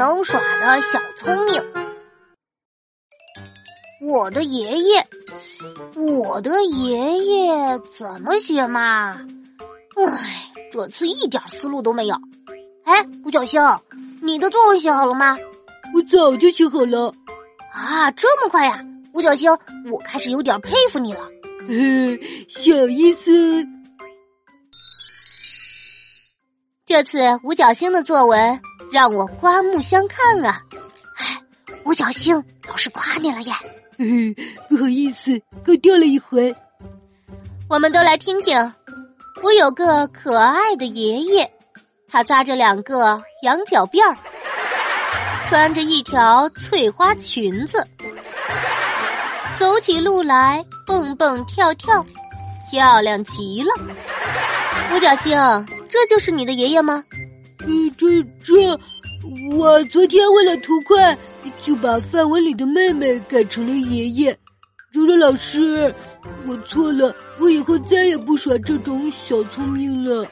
能耍的小聪明。我的爷爷，我的爷爷怎么写嘛？唉，这次一点思路都没有。哎，五角星，你的作文写好了吗？我早就写好了。啊，这么快呀！五角星，我开始有点佩服你了。嘿，小意思。这次五角星的作文让我刮目相看啊！哎，五角星，老师夸你了耶。嘿，不好意思，刚掉了一回。我们都来听听。我有个可爱的爷爷，他扎着两个羊角辫儿，穿着一条翠花裙子，走起路来蹦蹦跳跳，漂亮极了。五角星，这就是你的爷爷吗？这这，我昨天为了图快。就把范文里的妹妹改成了爷爷，柔柔老师，我错了，我以后再也不耍这种小聪明了。